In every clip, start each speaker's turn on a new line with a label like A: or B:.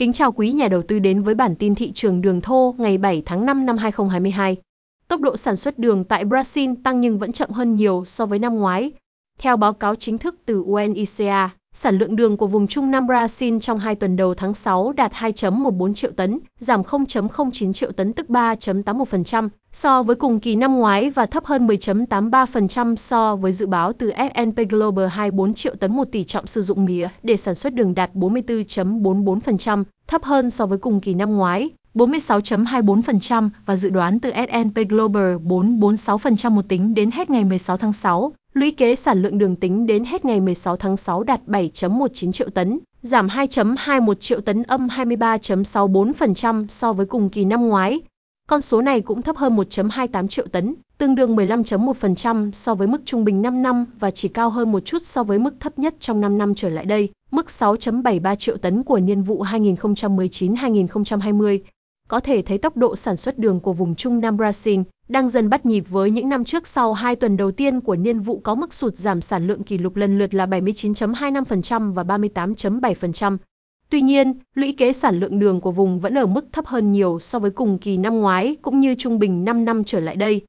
A: Kính chào quý nhà đầu tư đến với bản tin thị trường đường thô ngày 7 tháng 5 năm 2022. Tốc độ sản xuất đường tại Brazil tăng nhưng vẫn chậm hơn nhiều so với năm ngoái. Theo báo cáo chính thức từ UNICA, sản lượng đường của vùng Trung Nam Brazil trong hai tuần đầu tháng 6 đạt 2.14 triệu tấn, giảm 0.09 triệu tấn tức 3.81% so với cùng kỳ năm ngoái và thấp hơn 10.83% so với dự báo từ S&P Global 24 triệu tấn một tỷ trọng sử dụng mía để sản xuất đường đạt 44.44%, thấp hơn so với cùng kỳ năm ngoái. 46.24% và dự đoán từ S&P Global 446% một tính đến hết ngày 16 tháng 6. Lũy kế sản lượng đường tính đến hết ngày 16 tháng 6 đạt 7.19 triệu tấn, giảm 2.21 triệu tấn âm 23.64% so với cùng kỳ năm ngoái. Con số này cũng thấp hơn 1.28 triệu tấn, tương đương 15.1% so với mức trung bình 5 năm và chỉ cao hơn một chút so với mức thấp nhất trong 5 năm trở lại đây, mức 6.73 triệu tấn của niên vụ 2019-2020. Có thể thấy tốc độ sản xuất đường của vùng Trung Nam Brazil đang dần bắt nhịp với những năm trước sau hai tuần đầu tiên của niên vụ có mức sụt giảm sản lượng kỷ lục lần lượt là 79.25% và 38.7%. Tuy nhiên, lũy kế sản lượng đường của vùng vẫn ở mức thấp hơn nhiều so với cùng kỳ năm ngoái cũng như trung bình 5 năm trở lại đây.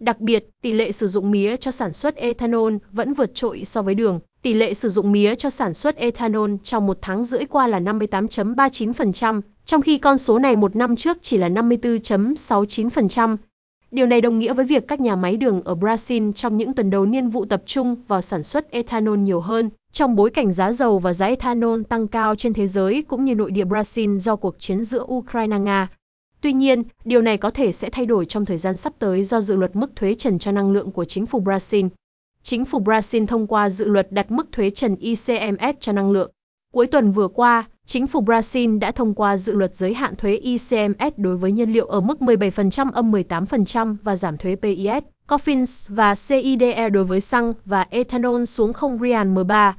A: Đặc biệt, tỷ lệ sử dụng mía cho sản xuất ethanol vẫn vượt trội so với đường. Tỷ lệ sử dụng mía cho sản xuất ethanol trong một tháng rưỡi qua là 58.39%, trong khi con số này một năm trước chỉ là 54.69%. Điều này đồng nghĩa với việc các nhà máy đường ở Brazil trong những tuần đầu niên vụ tập trung vào sản xuất ethanol nhiều hơn, trong bối cảnh giá dầu và giá ethanol tăng cao trên thế giới cũng như nội địa Brazil do cuộc chiến giữa Ukraine-Nga. Tuy nhiên, điều này có thể sẽ thay đổi trong thời gian sắp tới do dự luật mức thuế trần cho năng lượng của chính phủ Brazil. Chính phủ Brazil thông qua dự luật đặt mức thuế trần ICMS cho năng lượng. Cuối tuần vừa qua, chính phủ Brazil đã thông qua dự luật giới hạn thuế ICMS đối với nhiên liệu ở mức 17% âm 18% và giảm thuế PIS, COFINS và CIDE đối với xăng và ethanol xuống 0 Rian M3.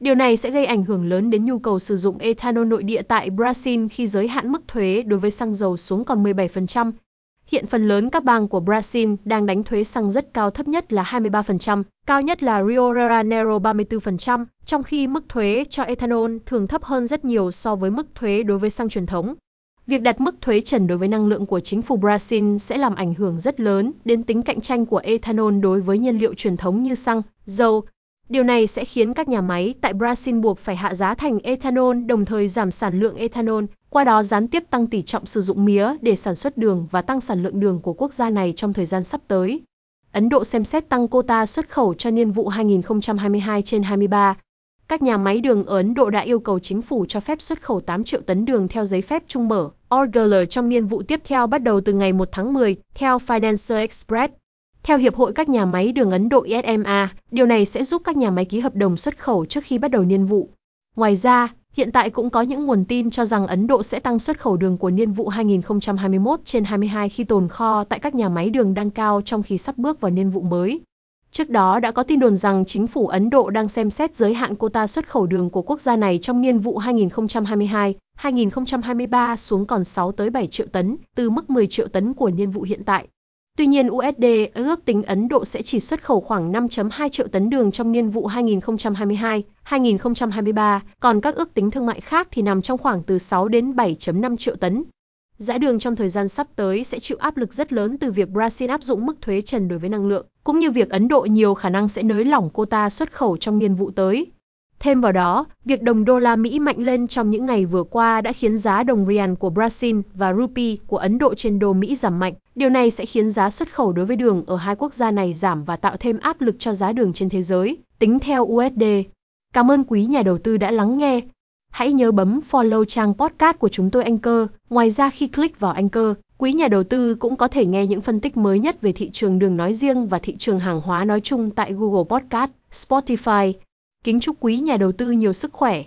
A: Điều này sẽ gây ảnh hưởng lớn đến nhu cầu sử dụng ethanol nội địa tại Brazil khi giới hạn mức thuế đối với xăng dầu xuống còn 17%. Hiện phần lớn các bang của Brazil đang đánh thuế xăng rất cao thấp nhất là 23%, cao nhất là Rio de Janeiro 34%, trong khi mức thuế cho ethanol thường thấp hơn rất nhiều so với mức thuế đối với xăng truyền thống. Việc đặt mức thuế trần đối với năng lượng của chính phủ Brazil sẽ làm ảnh hưởng rất lớn đến tính cạnh tranh của ethanol đối với nhiên liệu truyền thống như xăng, dầu, Điều này sẽ khiến các nhà máy tại Brazil buộc phải hạ giá thành ethanol đồng thời giảm sản lượng ethanol, qua đó gián tiếp tăng tỷ trọng sử dụng mía để sản xuất đường và tăng sản lượng đường của quốc gia này trong thời gian sắp tới. Ấn Độ xem xét tăng quota xuất khẩu cho niên vụ 2022 trên 23. Các nhà máy đường ở Ấn Độ đã yêu cầu chính phủ cho phép xuất khẩu 8 triệu tấn đường theo giấy phép trung mở ORGL trong niên vụ tiếp theo bắt đầu từ ngày 1 tháng 10, theo Financial Express. Theo Hiệp hội các nhà máy đường Ấn Độ ISMA, điều này sẽ giúp các nhà máy ký hợp đồng xuất khẩu trước khi bắt đầu niên vụ. Ngoài ra, hiện tại cũng có những nguồn tin cho rằng Ấn Độ sẽ tăng xuất khẩu đường của niên vụ 2021 trên 22 khi tồn kho tại các nhà máy đường đang cao trong khi sắp bước vào niên vụ mới. Trước đó đã có tin đồn rằng chính phủ Ấn Độ đang xem xét giới hạn quota xuất khẩu đường của quốc gia này trong niên vụ 2022-2023 xuống còn 6 tới 7 triệu tấn, từ mức 10 triệu tấn của niên vụ hiện tại. Tuy nhiên USD ước tính Ấn Độ sẽ chỉ xuất khẩu khoảng 5.2 triệu tấn đường trong niên vụ 2022-2023, còn các ước tính thương mại khác thì nằm trong khoảng từ 6 đến 7.5 triệu tấn. Giá đường trong thời gian sắp tới sẽ chịu áp lực rất lớn từ việc Brazil áp dụng mức thuế trần đối với năng lượng, cũng như việc Ấn Độ nhiều khả năng sẽ nới lỏng quota xuất khẩu trong niên vụ tới. Thêm vào đó, việc đồng đô la Mỹ mạnh lên trong những ngày vừa qua đã khiến giá đồng rian của Brazil và rupee của Ấn Độ trên đô Mỹ giảm mạnh. Điều này sẽ khiến giá xuất khẩu đối với đường ở hai quốc gia này giảm và tạo thêm áp lực cho giá đường trên thế giới, tính theo USD. Cảm ơn quý nhà đầu tư đã lắng nghe. Hãy nhớ bấm follow trang podcast của chúng tôi Anchor. Ngoài ra khi click vào Anchor, quý nhà đầu tư cũng có thể nghe những phân tích mới nhất về thị trường đường nói riêng và thị trường hàng hóa nói chung tại Google Podcast, Spotify, Kính chúc quý nhà đầu tư nhiều sức khỏe.